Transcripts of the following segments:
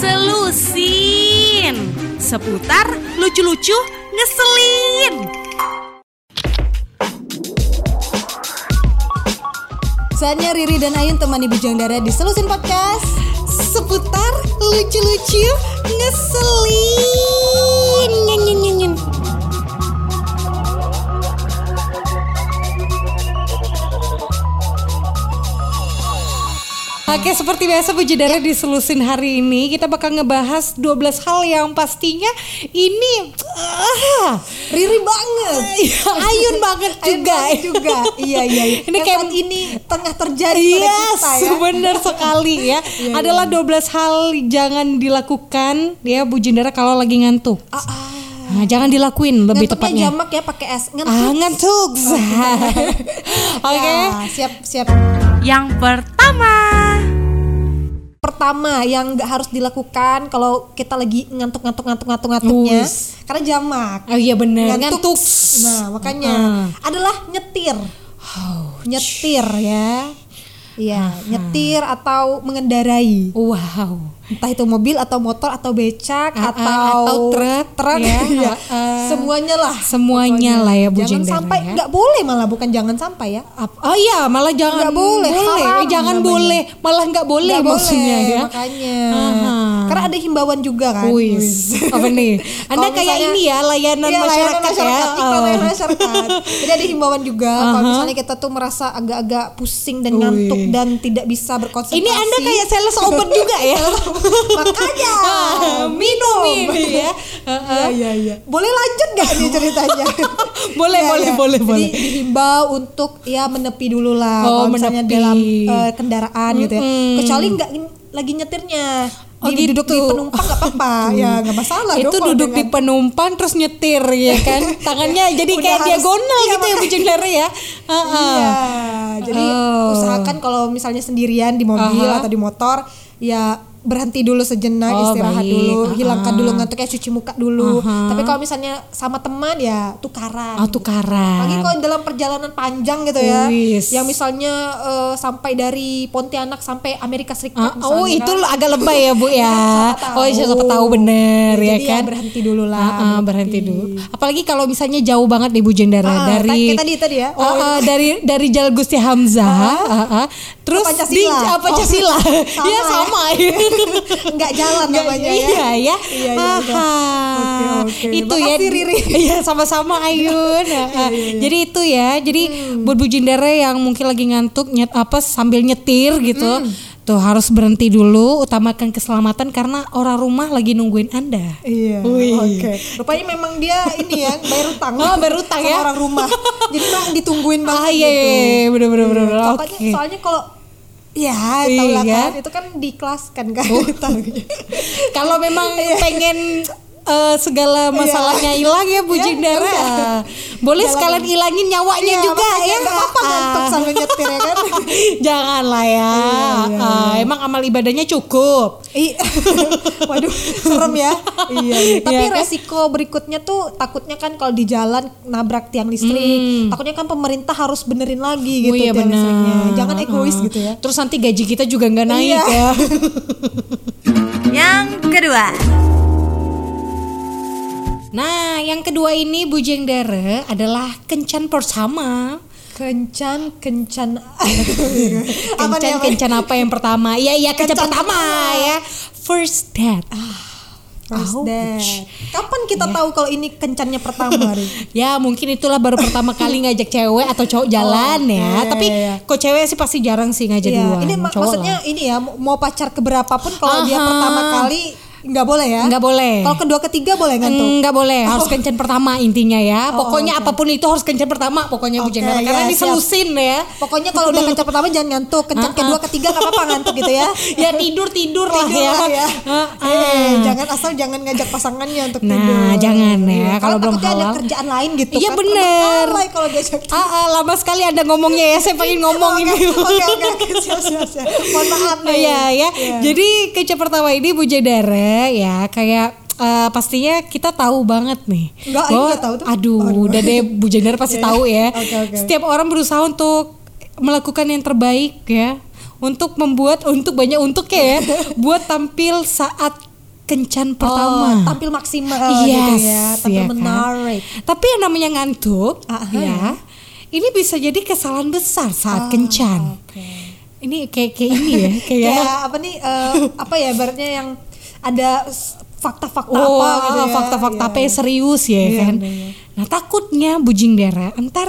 Selusin. Seputar lucu-lucu ngeselin. Saatnya Riri dan Ayun temani Bujang Dara di Selusin Podcast. Seputar lucu-lucu ngeselin Oke seperti biasa Bujidara di Selusin hari ini kita bakal ngebahas 12 hal yang pastinya ini ah, Riri banget. ayun banget Ayun juga. banget juga. iya iya. iya. Ini kayak- saat ini tengah terjadi pada Yes, kita ya. benar sekali ya. Iya, Adalah 12 hal jangan dilakukan ya Bu Jindara kalau lagi ngantuk. Ah, ah. Nah, jangan dilakuin lebih Ngantuknya tepatnya. jamak ya pakai es ngantuk. Ah, ngantuk. Oke. Ya, siap siap. Yang pertama Pertama yang nggak harus dilakukan kalau kita lagi ngantuk-ngantuk ngantuk-ngantuk ngantuknya Wis. karena jamak. Oh iya benar, Ngantuk. ngantuk. Nah, makanya adalah nyetir. nyetir ya. Iya, nyetir atau mengendarai. Wow. Entah itu mobil atau motor atau becak ah, atau atau truk, truk ya. ya. Ah. Semuanya lah. Semuanya pokoknya. lah ya, Bu Jangan sampai ya. nggak boleh malah bukan jangan sampai ya. Oh iya, malah jangan Nggak boleh, haram Eh, jangan namanya. boleh, malah nggak boleh Nggak maksudnya boleh, ya. Makanya. Aha. Karena ada himbauan juga kan. Wis. Apa nih? Anda kayak misalnya- ini ya layanan Iya, masyarakat, layanan masyarakat, ya. iklan Oh. layanan masyarakat. Jadi ada himbauan juga kalau misalnya kita tuh merasa agak-agak pusing dan ngantuk dan tidak bisa berkonsentrasi. Ini Anda kayak sales obat juga ya. Makanya minum ini ya. Iya iya iya. Boleh lanjut nggak nih ceritanya? Boleh, Iya, boleh, iya. boleh, Jadi boleh. dihimbau untuk ya menepi dulu lah Oh, kalau misalnya menepi. dalam eh, kendaraan gitu ya. Kecuali nggak lagi nyetirnya. Oh, Di- duduk di gitu. penumpang nggak apa-apa. ya nggak masalah dong itu kalau duduk di dengan- penumpang terus nyetir ya kan tangannya jadi Udah kayak harus- diagonal iya, gitu ya Bu. Jengleri ya. Iya, jadi Oh. usahakan kalau misalnya sendirian di mobil Aha. atau di motor, ya berhenti dulu sejenak, Oh, istirahat baik. dulu, Aha. hilangkan dulu ngantuknya, cuci muka dulu. Aha. Tapi kalau misalnya sama teman ya tukaran. oh tukaran Lagi kalau dalam perjalanan panjang gitu ya, Wis. yang misalnya eh, sampai dari Pontianak sampai Amerika Serikat. Ah, oh misalnya itu kan. agak lebay ya bu ya oh tahu. siapa tahu bener ya Jadi kan berhenti dulu lah. Ah, ah, berhenti dulu apalagi kalau misalnya jauh banget nih Bu Jendara Ah, dari kayak tadi tadi ya. Ah, Oh, ah, dari dari Jalan Gusti Hamzah ah, ah. terus Pancasila. di ah, Pancasila Oh, sama ya ya. sama ya Nggak jalan Nggak, namanya ya. iya ya Iya, iya, iya. Oke, oke. itu Makasih, ya Riri. iya sama-sama Ayun Ah, ah. jadi itu ya jadi Hmm. buat Bu Jendara yang mungkin lagi ngantuk nyet apa sambil nyetir gitu Hmm. tuh harus berhenti dulu utamakan keselamatan karena orang rumah lagi nungguin anda Iya. Oke. Rupanya memang dia ini ya bayar utang. Oh, bayar utang sama ya. orang rumah. Jadi mah ditungguin banget ah iya gitu. iya iya, bener bener bener. Soalnya, oke soalnya kalau Ya, tau lah Iya. kan. Itu kan dikelaskan kan. Tahunya. kalau memang Iya. pengen eh, segala masalahnya hilang ya Bu Ya, Jindara yaudah. boleh Jalan. sekalian ilangin nyawanya Iya, juga ya apa-apa ngantuk Ah. sambil nyetir ya kan. jangan lah ya Iya, iya, Ah, emang amal ibadahnya cukup Waduh, serem ya. Iya, iya. Tapi Iya kan? resiko berikutnya tuh takutnya kan kalau di jalan nabrak tiang listrik, takutnya kan pemerintah harus benerin lagi gitu Hmm. oh iya tiang benar listriknya. Jangan egois gitu ya. terus nanti gaji kita juga nggak naik Iya. ya Yang kedua nah yang kedua ini Bu Jengdara adalah kencan bersama Kencan, kencan. apa kencan apa kencan apa yang pertama iya iya kencan, Kencan pertama pertama. ya first date First Ouch. date. Kapan kita Iya. tahu kalau ini kencannya pertama? Ya mungkin itulah baru pertama kali ngajak cewek atau cowok jalan Oh, ya. iya, Tapi iya, iya. kok cewek sih pasti jarang sih ngajak Iya, duluan. ini mak- Cowok maksudnya lah. ini ya mau- pacar keberapa pun kalau dia pertama kali nggak boleh ya? Nggak boleh. Kalau kedua ketiga boleh ngantuk? Enggak boleh, harus kencan pertama intinya ya. Oh, Pokoknya oke. apa pun itu harus kencan pertama pokoknya Bu Oke, Jendela. ya, karena siap. diselusin ya. Pokoknya kalau udah kencan pertama jangan ngantuk, kencan Ah, kedua ah. ketiga nggak apa-apa ngantuk gitu ya. ya tidur tidur lah Tidur ya. lah ya. Ah, ah. Eh, jangan asal jangan ngajak pasangannya untuk Nah, tidur. jangan ya, Iya, kalau belum ada kerjaan lain gitu Iya, kan. bener. Kalau diajak. Ah, ah, lama sekali ada ngomongnya ya. Saya pengen ngomong ini. Oke, oke, oke, siap, siap, siap. Mohon maaf nih. Iya ya. Iya. Jadi kencan pertama ini Bu Ya kayak eh, pastinya kita tahu banget nih. Enggak, ini bahwa- tahu tuh. Aduh, Aduh. udah deh Bu Jendara pasti Iya, tahu ya. oke, oke. Setiap orang berusaha untuk melakukan yang terbaik ya untuk membuat untuk banyak untuk ya buat tampil saat kencan pertama. Oh, tampil maksimal Yes, gitu ya, tampil iya kan? menarik. Tapi yang namanya ngantuk, Ah, ya, ini bisa jadi kesalahan besar saat kencan. Oke. Ini kayak kayak ini ya, kayak Kayak apa nih? eh, apa ya? Ibaratnya yang ada fakta-fakta Oh, apa gitu ya? fakta-fakta Iya, apa yang serius ya Iya, kan. iya. Nah takutnya Bujing Dara entar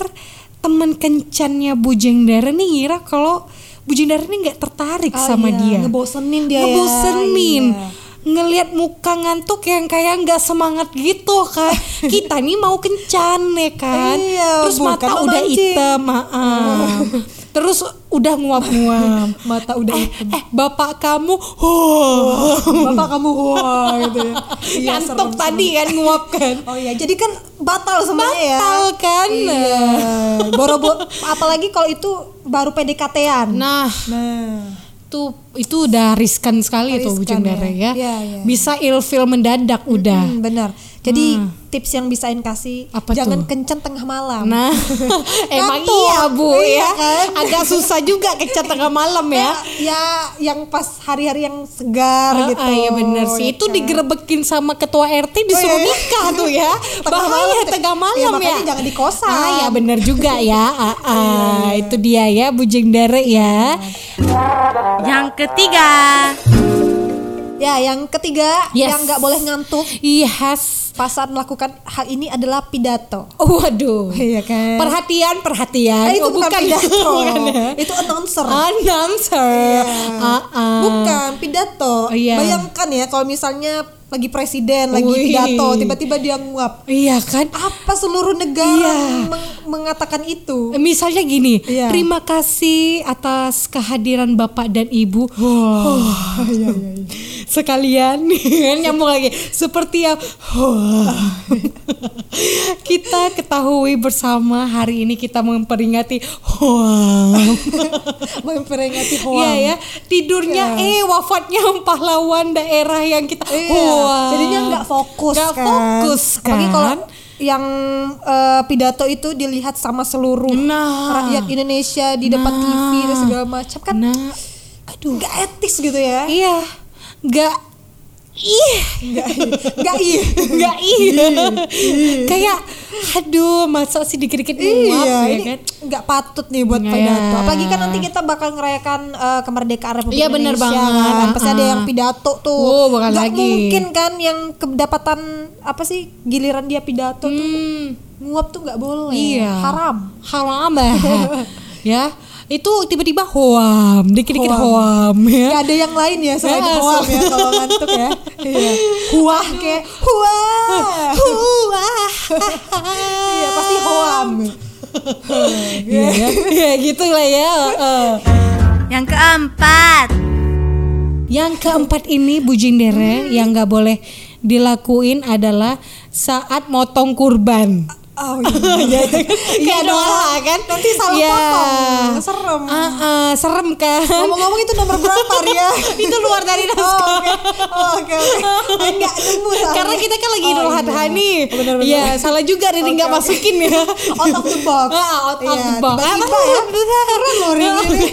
temen kencannya Bujing Dara nih ngira kalau Bujing Dara ini nggak tertarik Ah, sama iya, dia. ngebosenin dia ya. Ngebosenin. Iya. Ngelihat muka ngantuk yang kayak nggak semangat gitu kan. Kita nih mau kencan ya kan. Iya, Terus mata udah memancing. hitam, maaf. Terus udah nguap-nguap. Mata udah eh, hitam. eh, bapak kamu, oh, Bapak kamu wah gitu ya. Iya, ngantuk serem-serem. tadi kan nguap kan. Oh iya, jadi kan batal semuanya ya. Batal kan. Iya. Boro-boro apalagi kalau itu baru PDKT-an. Nah, Nah. Itu itu udah riskan sekali tuh Riskan Bujang Dara ya. ya. Iya, iya. Bisa ilfil mendadak udah. Hmm, benar. Jadi tips yang bisain kasih Apa jangan tuh? kencan tengah malam. Nah, emang Ngantuk. iya Bu Iya ya. kan? Agak susah juga kecat tengah malam ya. ya yang pas hari-hari yang segar Ah, gitu. ah, iya bener sih. ya Itu kan? digerebekin sama ketua RT disuruh Oh, iya, iya. nikah tuh ya. Tengah Bahaya malam. tengah Ya, malam ya. makanya jangan di kosan. Ah ya bener juga ya. Ah, ah. Itu dia ya Bujang Dara ya. Yang ketiga, Ya, yang ketiga Yes. yang nggak boleh ngantuk Yes. pas saat melakukan hal ini adalah pidato. Waduh. Iya kan? Perhatian, perhatian. Eh, itu Oh, bukan, pidato. bukan ya? Itu announcer. Announcer. Ah, ah. Bukan pidato. Oh, iya. Bayangkan ya kalau misalnya lagi presiden lagi Wih. pidato tiba-tiba dia nguap. Iya kan? Apa seluruh negara Iya. meng- mengatakan itu? Misalnya gini, Iya. terima kasih atas kehadiran Bapak dan Ibu. Oh, iya, Sekalian nyambung lagi seperti yang kita ketahui bersama hari ini kita memperingati Memperingati Iya hoang. ya, tidurnya eh wafatnya pahlawan daerah yang kita Iya. Jadinya nggak fokus Nggak kan. fokus Apalagi kalau kan. yang eh, pidato itu dilihat sama seluruh Nah. rakyat Indonesia di depan Nah. TV dan segala macam kan Nah, aduh nggak etis gitu ya iya, nggak ih, nggak nggak iya nggak iya, kayak aduh masa sih dikit-dikit nguap iya ya kan? nggak patut nih buat Iya. pidato. Apalagi kan nanti kita bakal ngerayakan eh, kemerdekaan Republik Iya, bener Indonesia banget. kan pasti ada Ah. yang pidato tuh. Oh, nggak lagi. mungkin kan yang kedapatan apa sih giliran dia pidato tuh Hmm, nguap tuh nggak boleh. Iya, haram. Haram ya. Itu tiba-tiba hoam, dikit-dikit Hoam. hoam ya. Gak ada yang lain ya selain Ya, hoam ya kalau ngantuk ya. Iya. Huah kayak huah. Wah. Iya pasti hoam. Iya, ya. ya gitu lah ya. eh. yang keempat, Yang keempat ini bujindere yang nggak boleh dilakuin adalah saat motong kurban. Oh iya. Kayak doa kan? Nanti salah Iya. potong. Serem. Ah, ah, serem kan? Ngomong-ngomong itu nomor berapa Ria? itu luar dari Oh naskah. Oh, oke oke. Enggak nemu soalnya. Karena kita kan lagi Oh, iya. Nih. Iya, salah juga Riri nggak oke. masukin ya. Out of the box. Ah, out of Iya, the box. Tiba-tiba ya. Keren loh Rini.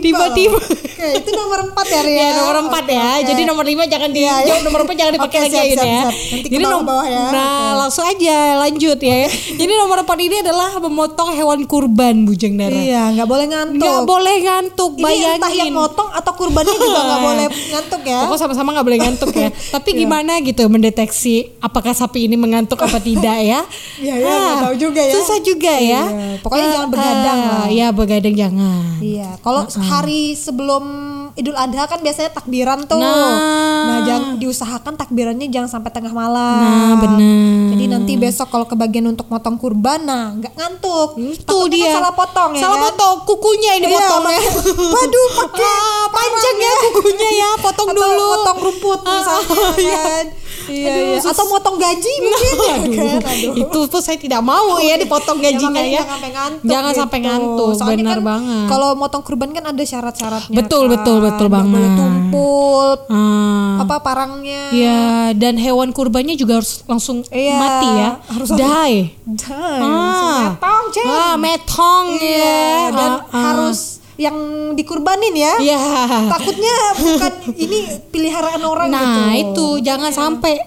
Tiba-tiba. Oke, itu nomor 4 ya Ria. Ya nomor empat ya. Jadi nomor lima jangan di Iya, iya. nomor empat jangan dipakai lagi ya, ya. Jadi nom- bawah-bawah ya. Nah langsung aja lanjut ya. Jadi nomor empat ini adalah memotong hewan kurban bujeng darah. Iya, nggak boleh ngantuk. Nggak boleh ngantuk, Ini bayangin. entah yang motong atau kurbannya juga nggak boleh ngantuk ya. Pokoknya sama-sama nggak boleh ngantuk ya. Tapi gimana gitu mendeteksi apakah sapi ini mengantuk apa tidak ya? Iya, iya, nggak tahu juga ya. Susah juga ya. Iya, pokoknya Ah, jangan begadang ah, lah. Ya begadang jangan. Iya, kalau hari sebelum Idul Adha kan biasanya takbiran tuh. Nah. jangan diusahakan takbirannya jangan sampai tengah malam. Nah, bener. Jadi nanti besok kalau kebagian untuk motong kurban, nah nggak ngantuk. Itu dia. kan salah potong ya. Salah kan? potong kukunya ini Iya, potong ya. Waduh, pakai Ah, panjang ya kukunya ya, potong Atau dulu. potong rumput Ah, misalnya iya. kan. Iya, Aduh, iya. sus- Atau motong gaji mungkin Aduh, kan. Aduh. itu tuh saya tidak mau ya dipotong gajinya ya. Jangan sampai ngantuk. Jangan gitu. sampai ngantuk, Soalnya benar kan banget. Kalau motong kurban kan ada syarat-syaratnya. Betul, kan. betul, betul Nggak boleh banget. tumpul Ah. apa parangnya. Ya, dan hewan kurbannya juga harus langsung Iya, mati ya. harus die. Langsung Ah. metong. Ah, metong Iya, ya. dan Ah, ah. harus yang dikurbanin ya. Iya. Takutnya bukan ini peliharaan orang gitu. Nah itu jangan sampai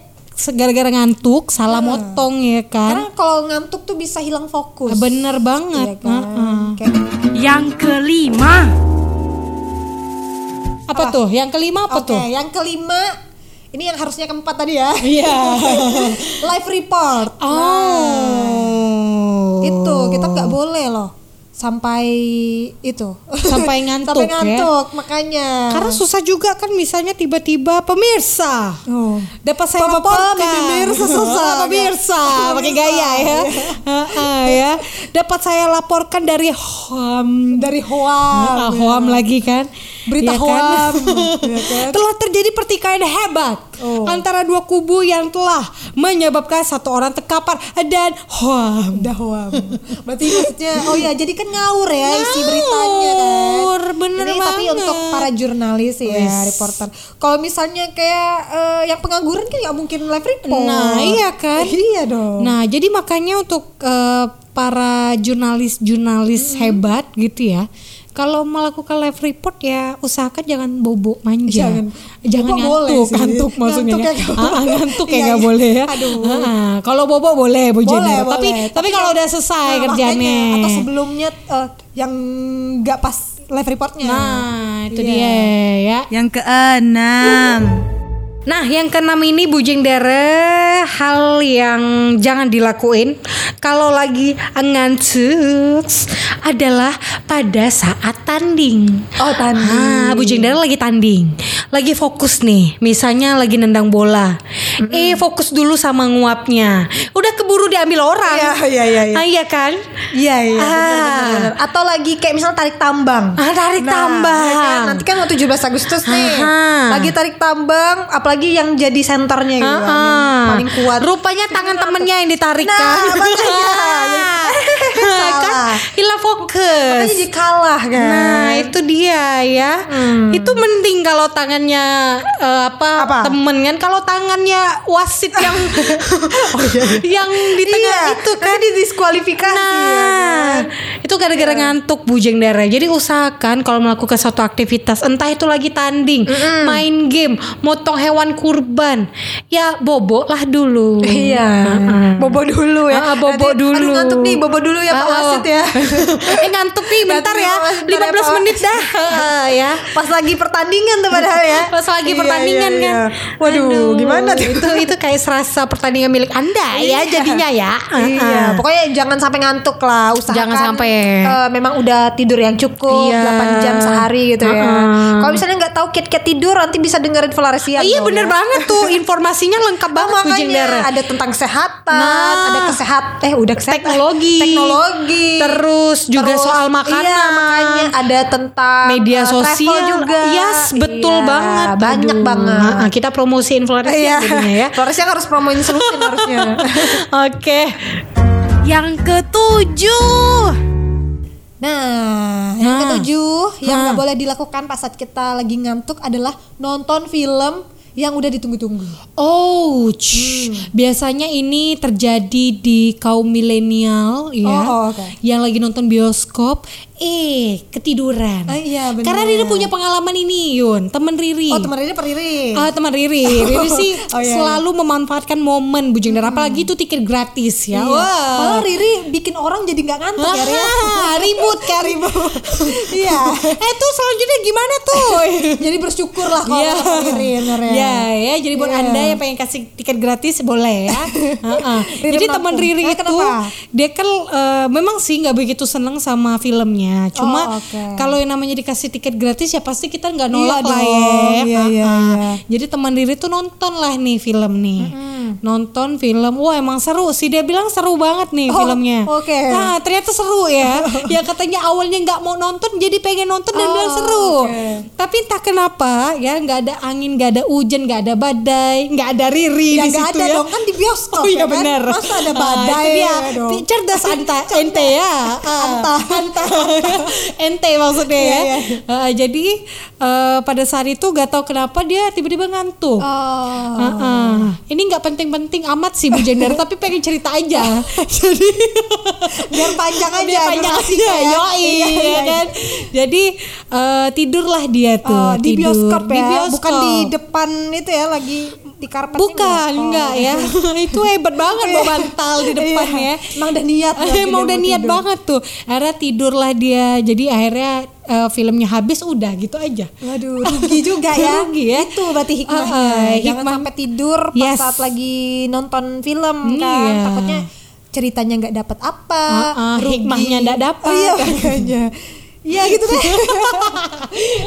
gara-gara ngantuk salah motong ya Karena kan. kalau ngantuk tuh bisa hilang fokus. Bener Iya banget. kan? Heeh. Kayak- Yang kelima. Apa tuh? Yang kelima apa Oke, tuh? yang kelima ini yang harusnya keempat tadi ya. Iya. Live report. Oh. Itu kita nggak boleh loh sampai itu. Sampai ngantuk sampai ya. ngantuk makanya. Karena susah juga kan misalnya tiba-tiba pemirsa Oh. dapat saya laporkan pemirsa susah. pemirsa pakai gaya ya ya dapat saya laporkan dari Hoam dari Hoa. Ah, Hoam lagi kan Berita Ya kan? Ya kan? telah terjadi pertikaian hebat Oh. antara dua kubu yang telah menyebabkan satu orang terkapar dan Hoam Udah Hoam. Berarti maksudnya oh ya jadi kan ngawur ya isi beritanya kan. Ngawur, bener Ini tapi banget. untuk para jurnalis ya, Wis. reporter. Kalau misalnya kayak eh, yang pengangguran kan nggak mungkin live report. Nah, iya kan? iya dong. Nah, jadi makanya untuk eh, para jurnalis-jurnalis hebat gitu ya, kalau melakukan live report ya usahakan jangan bobo manja. Jangan. Jangan Bobo boleh ngantuk, sih. ngantuk maksudnya. Ngantuk ya. ya nggak Ah, boleh. ngantuk ya Iya, nggak iya. boleh ya. Aduh. Ah, kalau bobo boleh, Bu Boleh, Jenner. Tapi boleh. tapi kalau udah selesai Nah, kerjanya. makanya, atau sebelumnya eh, yang nggak pas live reportnya. Nah, itu Iya. dia ya. Yang keenam. Nah, yang keenam ini bujing dere hal yang jangan dilakuin kalau lagi ngantuk adalah pada saat tanding. Oh, tanding. Ah, bujing dere lagi tanding. Lagi fokus nih, misalnya lagi nendang bola. Eh, fokus dulu sama nguapnya. Udah keburu diambil orang. Iya, iya, iya, iya. Ah, iya kan? Iya iya. Ah. Atau lagi kayak misalnya tarik tambang. Ah, tarik tambang. ya kan? Nanti kan mau 17 Agustus nih. Aha. Lagi tarik tambang, apalagi yang jadi senternya gitu. kan, yang Ah, paling kuat. Rupanya tangan temennya yang ditarik Nah, kan. makanya. kan hilang fokus. Makanya jadi kalah kan. Nah itu dia ya. Itu mending kalau tangannya eh, apa, Apa? temen kan. Kalau tangannya wasit yang yang di tengah Iya, itu kan. nanti didiskualifikasi ya kan. Nah, itu gara-gara ngantuk bujeng darah. Jadi usahakan kalau melakukan suatu aktivitas, entah itu lagi tanding, main game, motong hewan kurban, ya bobo lah dulu. Iya. Heeh. Bobo dulu ya. Ah, bobo Nanti, dulu. Aduh ngantuk nih, bobo dulu ya Pak. Wasit ya. eh ngantuk nih bentar ya, nih, Pak, bentar ya, 15 Pak. menit dah. Ah, ya. Pas lagi pertandingan tuh padahal ya. Pas lagi Iya, pertandingan iya, kan. iya. Waduh, Aduh, gimana tuh? Itu itu kayak serasa pertandingan milik Anda ya jadinya ya. Iya, pokoknya jangan sampai ngantuk lah. Usahakan Jangan sampai. eh, memang udah tidur yang cukup Iya. 8 jam sehari gitu ya. Uh-uh. Kalau misalnya nggak tahu kiat-kiat tidur nanti bisa dengerin Valaresian. Iya bener ya. banget tuh informasinya lengkap Oh, banget makanya ada tentang kesehatan, Nah. ada kesehat eh udah kesehatan. teknologi, teknologi. Terus juga Terus, soal makanan. Iya, makanya ada tentang media eh, sosial juga. Yes, betul Iya, banget. Banyak Aduh. banget. Nah, ah, kita promosiin Flores Iya, jadinya ya. Floresnya harus promoin solusin harusnya. Oke. Yang ketujuh. Nah, yang Nah. ketujuh yang Nah. nggak boleh dilakukan pas saat kita lagi ngantuk adalah nonton film yang udah ditunggu-tunggu. Oh, biasanya ini terjadi di kaum milenial ya, Oh, oh, oke. yang lagi nonton bioskop, eh ketiduran. Ah, iya, bener. Karena Riri punya pengalaman ini, Yun, temen Riri. Oh, teman Riri per Riri. Ah, teman Riri, Riri sih Oh, iya, selalu memanfaatkan momen bujeng darah, apalagi itu tiket gratis ya. Iya. Wah. Malah Riri bikin orang jadi nggak ngantuk ya, Riri. Ah, ribut kan ribut. Iya. eh tuh selanjutnya gimana tuh? Jadi bersyukur lah kalau Iya. sama Riri benernya. Ya, ya. Jadi buat Iya. anda yang pengen kasih tiket gratis boleh ya. Heeh. Riri Jadi teman Riri Eh, itu kenapa? dia kan eh, memang sih nggak begitu seneng sama filmnya. Cuma Oh, oke. kalau yang namanya dikasih tiket gratis ya pasti kita nggak nolak Iya lah dong. ya. Iya, iya, Heeh. iya. Jadi teman Riri tuh nonton lah nih film nih. Nonton film, wah emang seru sih. Dia bilang seru banget nih Oh, filmnya. oke. Nah ternyata seru ya. ya katanya awalnya nggak mau nonton, jadi pengen nonton dan Oh, bilang seru. oke. Tapi entah kenapa ya nggak ada angin, nggak ada hujan, nggak ada badai, nggak ada Riri Ya di situ ada ya. dong kan di bioskop Oh iya ya kan? benar. Masa ada Ah, badai itu dia. ya. Cerdas anta ente ya. Ah, Anta. anta. ente maksudnya ya. Iya, iya. Ah, jadi eh, pada saat itu gak tahu kenapa dia tiba-tiba ngantuk. Oh. Heeh. Ini nggak penting-penting amat sih Bu Jender, tapi pengen cerita aja. Jadi Biar panjang aja. biar panjang aja, ya. yoi, Iya, ya iya, kan. Jadi eh, tidurlah dia tuh. Oh, di tidur. bioskop ya, Di bioskop. bukan di depan itu ya lagi di karpet. Bukan, enggak ya. itu hebat banget bawa bantal di depan ya. Emang udah niat. Eh, Emang udah niat tidur. banget tuh. Akhirnya tidurlah dia. Jadi akhirnya eh, filmnya habis udah gitu aja. Waduh, rugi juga ya. Rugi ya. Itu berarti hikmahnya. Uh, uh, Jangan hikmah- sampai tidur pas Yes. saat lagi nonton film kan. Iya. Takutnya ceritanya nggak dapat apa, Uh, uh, rugi. hikmahnya nggak dapat. Iya, makanya. Iya gitu deh.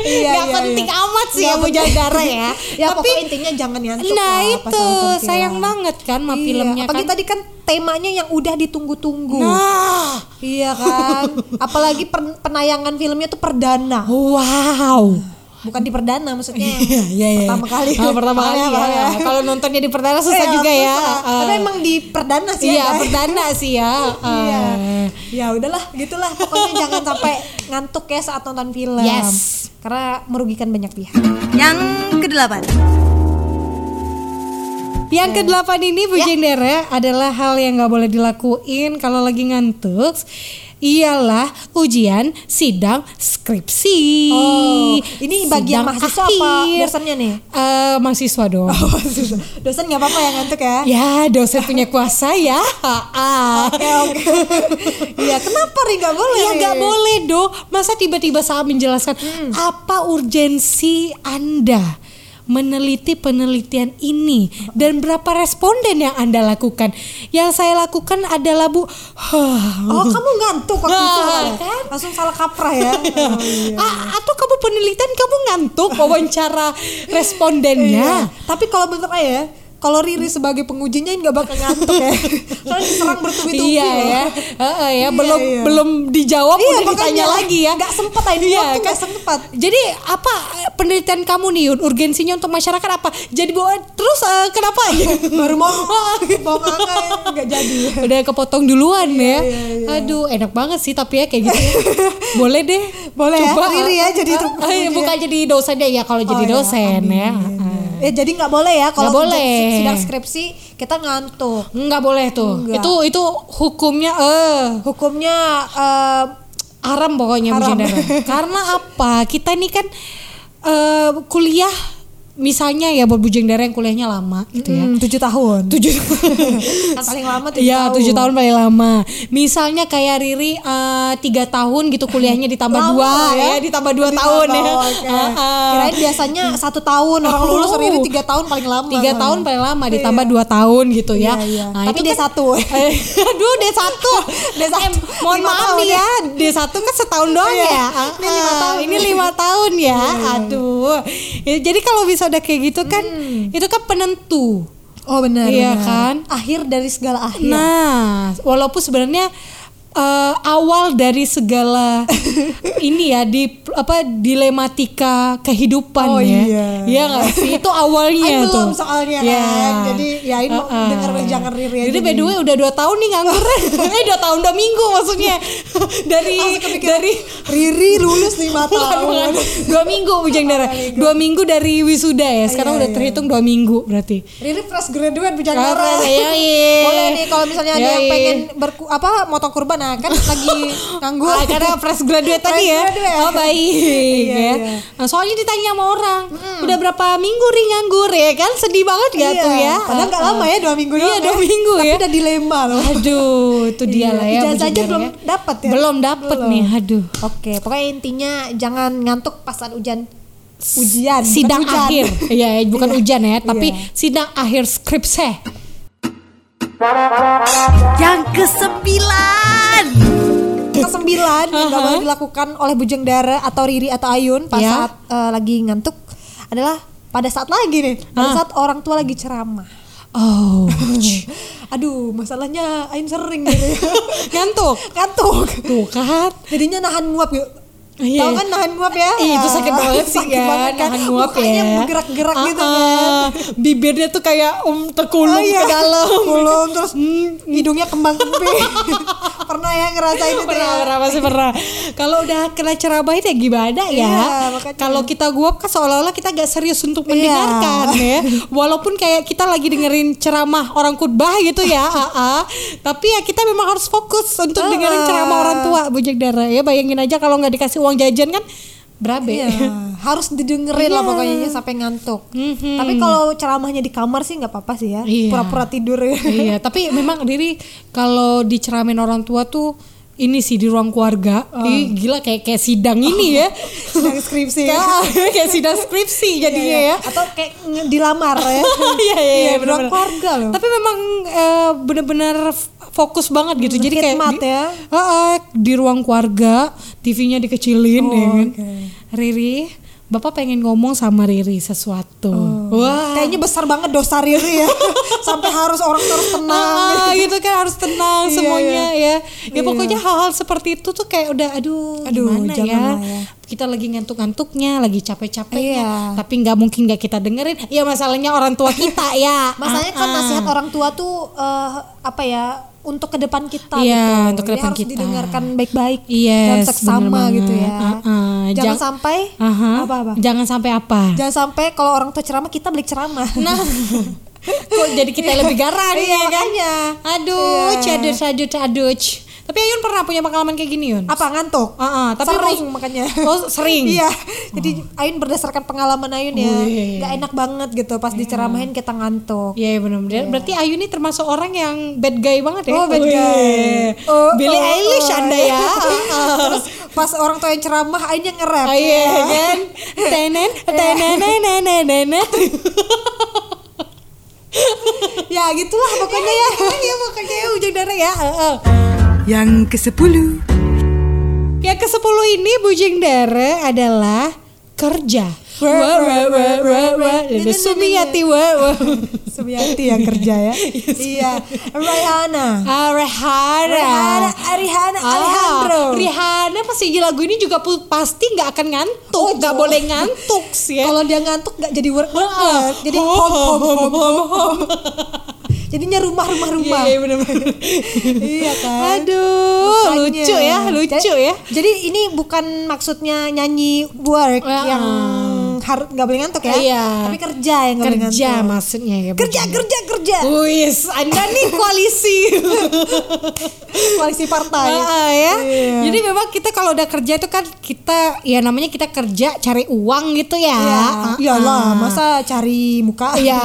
iya, Nggak iya, penting iya. amat sih Nggak ya. Jandara ya. ya Tapi intinya jangan ngantuk Nah lah itu sayang banget kan sama Iya, filmnya apalagi kan. tadi kan temanya yang udah ditunggu-tunggu. Nah, Iya kan. Apalagi per- penayangan filmnya tuh perdana. wow. Bukan di perdana maksudnya. Iya, iya, iya. Pertama kali. Oh, pertama kali ya. ya. Kalau nontonnya di perdana susah Iya, juga ya. susah. Uh, Tapi emang di perdana sih Iya, ada. perdana sih ya. Uh, Iya. Ya udahlah, gitulah. Pokoknya jangan sampai ngantuk ya saat nonton film. Yes. Karena merugikan banyak pihak. Yang kedelapan. Yang kedelapan ini Bu Jendera adalah hal yang nggak boleh dilakuin kalau lagi ngantuk. Ialah ujian sidang skripsi. Oh, ini bagian Sidang mahasiswa apa akhir. dosennya nih? Eh, mahasiswa dong. Dosen nggak apa-apa ya ngantuk ya? Ya, dosen punya kuasa ya. Oke oke. Iya kenapa ri nggak boleh? Ya Ri? nggak boleh dong. Masa tiba-tiba saat menjelaskan Hmm. apa urgensi Anda meneliti penelitian ini dan berapa responden yang Anda lakukan. Yang saya lakukan adalah Bu Oh kamu ngantuk waktu itu kan? Langsung salah kaprah ya? Oh, iya. A- atau kamu penelitian kamu ngantuk wawancara Iya. respondennya. Tapi kalau menurut saya kalau Riri sebagai pengujinya nggak bakal ngantuk ya. Soalnya diserang bertubi-tubi Iya loh. ya, Heeh, ya Iya, belum iya. belum dijawab Iya, udah ditanya lagi ya. Nggak sempet ah, ini Iya, waktu nggak kan? sempet. Jadi apa eh, penelitian kamu nih urgensinya untuk masyarakat apa? Jadi bawa terus eh, kenapa ya? Baru mau mau ngangkat nggak jadi. udah kepotong duluan ya. iya, iya. Aduh, enak banget sih tapi ya kayak gitu. ya. Boleh deh. Boleh ya, Riri ya jadi Ah, itu ah, iya, bukan jadi dosen ya kalau jadi iya, dosen ya. Eh jadi nggak boleh ya kalau Nggak boleh. sidang skripsi kita ngantuk. Enggak boleh tuh. Enggak. Itu itu hukumnya eh Hukumnya eh, haram pokoknya Haram. Karena apa? Kita ini kan eh, kuliah misalnya ya buat Bu Jendara yang kuliahnya lama gitu ya. hmm, tujuh tahun. Tujuh Kan paling lama tujuh Iya tahun. tujuh tahun paling lama. Misalnya kayak Riri eh, tiga tahun gitu kuliahnya ditambah Lama dua ya. ya, ditambah dua Ditambah, tahun ya. oke. Ah, ah. Kirain biasanya satu tahun orang lulus Riri tiga tahun paling lama. tiga tahun paling lama ditambah dua tahun gitu ya. Iya, iya. Nah, Tapi itu D1. Eh, Aduh D1 D1. Eh, mohon maaf nih ya D1 kan setahun doang Iya. ya. Ini lima ah, tahun. Ini lima tahun ya. Aduh. Ya, jadi kalau bisa udah kayak gitu kan itu kan penentu. Oh benar. Iya benar. kan? Akhir dari segala akhir. Nah, walaupun sebenarnya eh, awal dari segala ini ya di apa dilematika kehidupan Oh, ya. iya. Iya nggak sih? Itu awalnya tuh. belum soalnya Ya. kan. Jadi ya Ain mau Uh-uh. denger jangan Riri aja Jadi by the way udah dua tahun nih nganggur. eh dua tahun dua minggu maksudnya. dari dari Riri lulus lima Bukan, tahun. bukan. dua minggu Bujang Dara. Dua minggu dari wisuda ya. Sekarang Iya, udah iya. terhitung dua minggu berarti. Riri fresh graduate bujang Karena darah. ya, iya. Boleh nih kalau misalnya ada yang Yoi. pengen berku apa motong kurban nah kan lagi nganggur. Ah, karena fresh graduate tadi ya. graduate. Oh baik Iya, ya. iya. Nah, soalnya ditanya sama orang, udah berapa minggu ri nganggur ya kan? Sedih banget gak Iya, tuh ya? Padahal nggak Ah, lama ya dua minggu Iya dua ya. minggu Tapi ya. udah dilema loh. Aduh, itu dia Iya, lah ya. ijazah aja belum ya. dapat ya? Belum Belum. nih, aduh. Oke, pokoknya intinya jangan ngantuk pas saat ujian ujian sidang hujan. akhir. Iya, bukan Iya. hujan ya, tapi Iya. sidang akhir skripsi. Yang kesembilan. Kesembilan yang nggak boleh dilakukan oleh Bujang Dara atau Riri atau Ayun pas Ya. saat eh, lagi ngantuk adalah pada saat lagi nih, pada Ah. saat orang tua lagi ceramah. Oh, Aduh, masalahnya Ain sering gitu ya. ngantuk. Ngantuk. Tuh kan. Jadinya nahan nguap yuk. Iya. Tahu kan nahan nguap ya? Ih, itu sakit banget sih Sakit kan, banget kan. nahan nguap Mukanya ya. bergerak-gerak gitu Ah, kan. ah. Bibirnya tuh kayak um terkulung Oh iya. ke dalam. Kulung terus hidungnya kembang kemping. pernah ya ngerasain itu pernah, ya. pernah pasti pernah. Kalau udah kena ceramahin ya gimana ya? Iya. Kalau kita guap kan seolah-olah kita gak serius untuk Iya. mendengarkan ya. Walaupun kayak kita lagi dengerin ceramah orang khutbah gitu ya, AA. Tapi ya kita memang harus fokus untuk dengerin ceramah orang tua Bujek Dara ya. Bayangin aja kalau nggak dikasih uang jajan kan berabe. Iya, harus didengerin lah Iya. pokoknya sampai ngantuk. Mhm. Tapi kalau ceramahnya di kamar sih nggak apa-apa sih ya. Iya. Pura-pura tidur ya. iya, tapi memang diri kalau diceramin orang tua tuh ini sih di ruang keluarga, Ih, gila kayak kayak sidang ini ya. Sedang skripsi. kayak kayak sidang skripsi jadinya Iya, ya. Atau kayak dilamar ya. Iya iya iya Di ruang benar-benar. keluarga loh. Tapi memang eh, benar-benar f- fokus banget gitu. Jadi kayak di, ya. Heeh, di ruang keluarga, TV-nya dikecilin Oh, ya kan. oke. Riri, Bapak pengen ngomong sama Riri sesuatu. Wah. Kayaknya besar banget dosa Riri ya. Sampai harus orang terus tenang. Ah, gitu kan harus tenang Iya, semuanya ya. Ya Iya. pokoknya hal-hal seperti itu tuh kayak udah aduh, Aduh, gimana ya? ya. Kita lagi ngantuk-ngantuknya, lagi capek-capeknya, Iya. tapi nggak mungkin nggak kita dengerin. Ya masalahnya orang tua kita ya. Masanya kan Ah, ah. nasihat orang tua tuh eh, apa ya untuk ke depan kita Iya, gitu. untuk ke depan harus kita. didengarkan baik-baik Yes, dan seksama gitu ya. Uh-uh. Jangan Jang- sampai Aha. apa-apa. Jangan sampai apa? Jangan sampai kalau orang tua ceramah kita balik ceramah. Nah, kok jadi kita lebih garang Iya, ya kan? makanya. Aduh, Iya. cadut cadut cadut. Tapi Ayun pernah punya pengalaman kayak gini Yun? apa ngantuk? Ah, ah, tapi sering mau- makanya. Oh, sering. Iya. Jadi Ayun berdasarkan pengalaman Ayun ya, Wih. nggak enak banget gitu pas diceramahin kita ngantuk. Iya yeah, benar. Berarti Ayu ini termasuk orang yang bad guy banget ya? Oh, bad guy. Oh, Billie oh, Eilish oh. Anda ya. Terus pas orang tua yang ceramah Ayun yang nge-rap. Oh iya kan? Tenen, tenen, tenen, tenen. ya gitulah pokoknya ya. Ya makanya ujung darah ya. Heeh. Yang ke-10 Yang ke sepuluh ini bujing dara adalah kerja. Sumiati. Sumiati yang kerja ya. iya. Rihanna. Ah. Rihanna, Rihanna, Ah, Alejandro. Rihanna pasti lagu ini juga pasti nggak akan ngantuk, Oh, nggak oh. boleh ngantuk sih ya. Kalau dia ngantuk nggak jadi work Ah. Jadi home, home home, home. Jadinya rumah rumah rumah. Iya, iya, bener-bener. Iya kan. Aduh, Makanya. lucu ya, lucu Jadi- ya. Jadi ini bukan maksudnya nyanyi work Ah. yang harus nggak boleh ngantuk ya. Iya. Tapi kerja yang nggak boleh Kerja ngantuk. maksudnya ya. Kerja bujing. kerja kerja. Wis, Anda nih koalisi. Koalisi partai. Ah, ya. Iya. Jadi memang kita kalau udah kerja itu kan kita ya namanya kita kerja cari uang gitu ya. Iya, Ah, iyalah, ah. masa cari muka? Iya,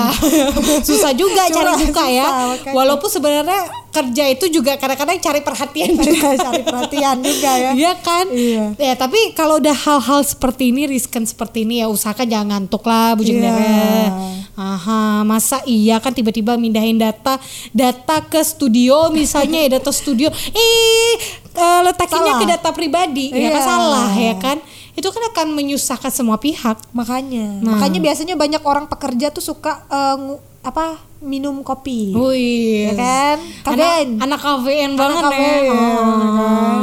susah juga cari Susah, muka ya. susah, makanya. Walaupun sebenarnya kerja itu juga kadang-kadang cari perhatian juga. cari perhatian juga ya. Iya kan? Iya. Ya tapi kalau udah hal-hal seperti ini, riskan seperti ini ya usahakan jangan ngantuk lah bujeng Iya. Dara. Aha, masa iya kan tiba-tiba mindahin data data ke studio misalnya ya data studio, eh letakinnya Salah. ke data pribadi, ya kan Iya. salah ya kan? Itu kan akan menyusahkan semua pihak. Makanya, Nah. makanya biasanya banyak orang pekerja tuh suka ngu- apa minum kopi. Wih, Ya kan? Anak, Kafein. anak kafein Anak banget kafein, ya. kan?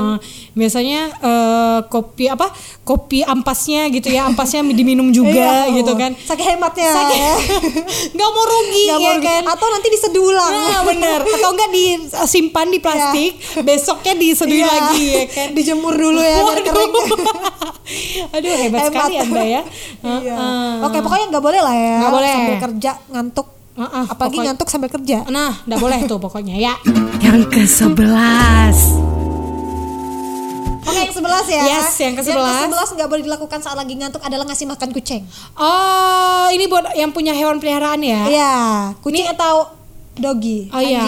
Biasanya eh, kopi apa? Kopi ampasnya gitu ya, ampasnya diminum juga Iya, gitu oh. kan. Saking hematnya. Saking- nggak mau rugi mau ya rugi. kan. Atau nanti diseduh ulang. Nah, bener. Atau enggak disimpan di plastik, besoknya diseduhin Iya. lagi ya kan. Dijemur dulu ya biar Waduh. kering. Aduh hebat, sekali Anda ya. Iya. Heeh. Oke, pokoknya nggak boleh lah ya. Nggak boleh. Sambil kerja ngantuk. Heeh, Apalagi pokok- ngantuk sambil kerja. Nah, enggak boleh tuh pokoknya ya. Yang ke-11 Oke, yang sebelas ya. Yes, yang ke-11. Yang sebelas nggak boleh dilakukan saat lagi ngantuk adalah ngasih makan kucing. Oh, ini buat yang punya hewan peliharaan ya? Iya, kucing atau doggy. Oh iya,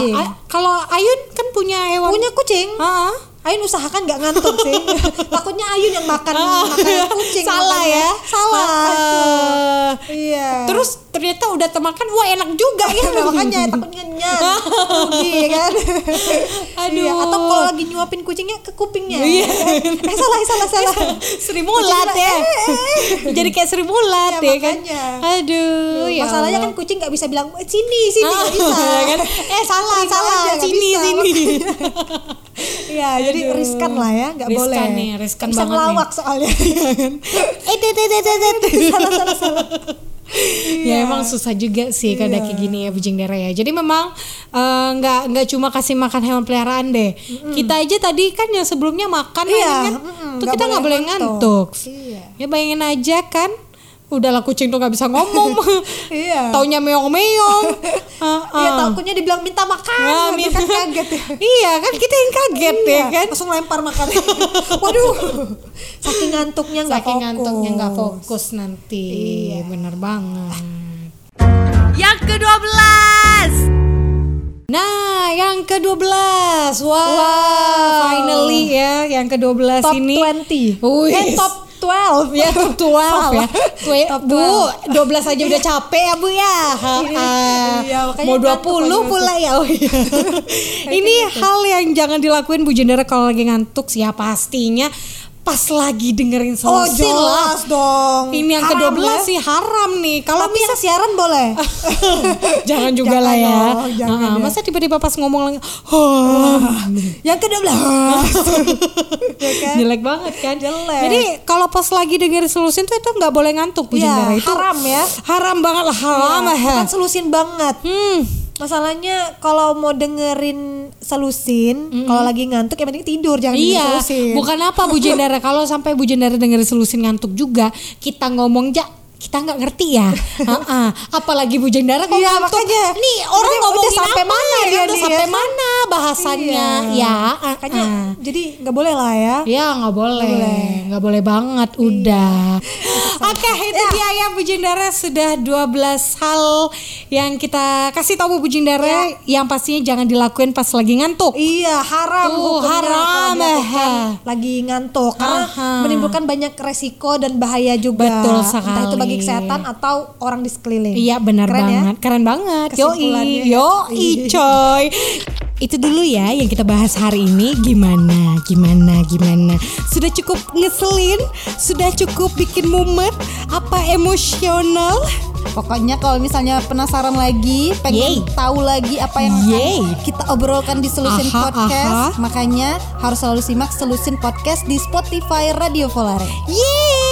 kalau Ayun kan punya hewan. Punya kucing. Ah, Ayun usahakan nggak ngantuk sih. Takutnya Ayun yang makan Ah. makanan kucing. Salah ya. Salah. Ah. Iya. Terus ternyata udah termakan, wah enak juga ya. Nah, makanya takutnya nyan rugi ya kan Aduh. Iya, atau kalau lagi nyuapin kucingnya ke kupingnya Iya. eh salah salah salah Sri Mulat ya. bilang, Jadi kayak Sri Mulat Ya, ya, kan. Aduh, ya masalahnya kan kucing nggak bisa bilang "Eh, sini sini Ah, nggak bisa kan? Eh salah, salah. Sini, sini. Iya, jadi riskan lah ya, nggak Riskan boleh. nih, riskan bisa banget nih. ngelawak soalnya. Eh, salah, salah, salah. ya emang susah juga sih kalau kayak gini ya Bujing Dara ya. Jadi memang eh, nggak nggak cuma kasih makan hewan peliharaan deh. Kita aja tadi kan yang sebelumnya makan Iya, kan, mm-mm, tuh kita nggak boleh boleh ngantuk. ngantuk. Iya. Ya bayangin aja kan. Udahlah kucing tuh nggak bisa ngomong. Iya. Taunya meong-meong. Iya takutnya dibilang minta makan, Nah, kan kaget ya. iya kan kita yang kaget ya Iya, kan. Langsung lempar makan. Waduh. Saking ngantuknya nggak Saking fokus. ngantuknya nggak fokus nanti. Bener banget. Yang ke-12 Nah, yang ke-12. Wah, finally ya yang ke-12 Top ini. 20. Wih. Eh top 12. Ya top 12 ya. Twe- Top Bu, 12 aja udah capek ya Bu ya. Ha, ha. Iya, Mau ngantuk 20 lagi pula ya. Oh, iya. Ini hal yang jangan dilakuin Bu Jendera kalau lagi ngantuk sih ya pastinya pas lagi dengerin Oh solusi lah. jelas dong. Ini yang Haram ke-12 ya. sih haram nih. Kalau bisa siaran boleh. jangan juga Jangan lah ya. dong, jangan Ah, ya. Masa tiba-tiba pas ngomong lagi, "Hah." yang ke-12. ya kan? jelek banget kan. Jelek. Jadi kalau pas lagi dengerin solusin tuh itu nggak boleh ngantuk Jendera. Itu haram ya. Haram banget lah, haram ya. Bukan selusin banget. Hmm. Masalahnya kalau mau dengerin selusin, kalau lagi ngantuk yang penting tidur jangan dengerin Iya, selusin. bukan apa Bu Jendara. Kalau sampai Bu Jendara dengerin selusin ngantuk juga, kita ngomong ja kita nggak ngerti ya. Heeh. Apalagi Bu Jendara kalau Iya, ngantuk. makanya. Nih orang ngomongin udah sampai apa mana ya? Udah nih, sampai ya? mana bahasannya? Iya. Ya, Makanya uh-uh. jadi nggak boleh lah ya. Ya nggak boleh, nggak boleh banget udah. Oke itu dia ya Bu Jindara sudah 12 hal yang kita kasih tahu Bu Jindara yang pastinya jangan dilakuin pas lagi ngantuk. Iya haram Tuh, haram, lagi ngantuk karena Aha. menimbulkan banyak resiko dan bahaya juga. Betul Entah itu bagi sekali. kesehatan atau orang di sekeliling. Iya benar Keren ya? banget, keren banget. Kesimpulannya Yoi, ya. yoi coy. Itu dulu ya yang kita bahas hari ini gimana, gimana, gimana. Sudah cukup ngeselin, sudah cukup bikin mumet, apa emosional? Pokoknya kalau misalnya penasaran lagi, pengen Yeay. tahu lagi apa yang akan kita obrolkan di Solusin Aha, Podcast, aha. makanya harus selalu simak Solusin Podcast di Spotify Radio Volare. Yeay!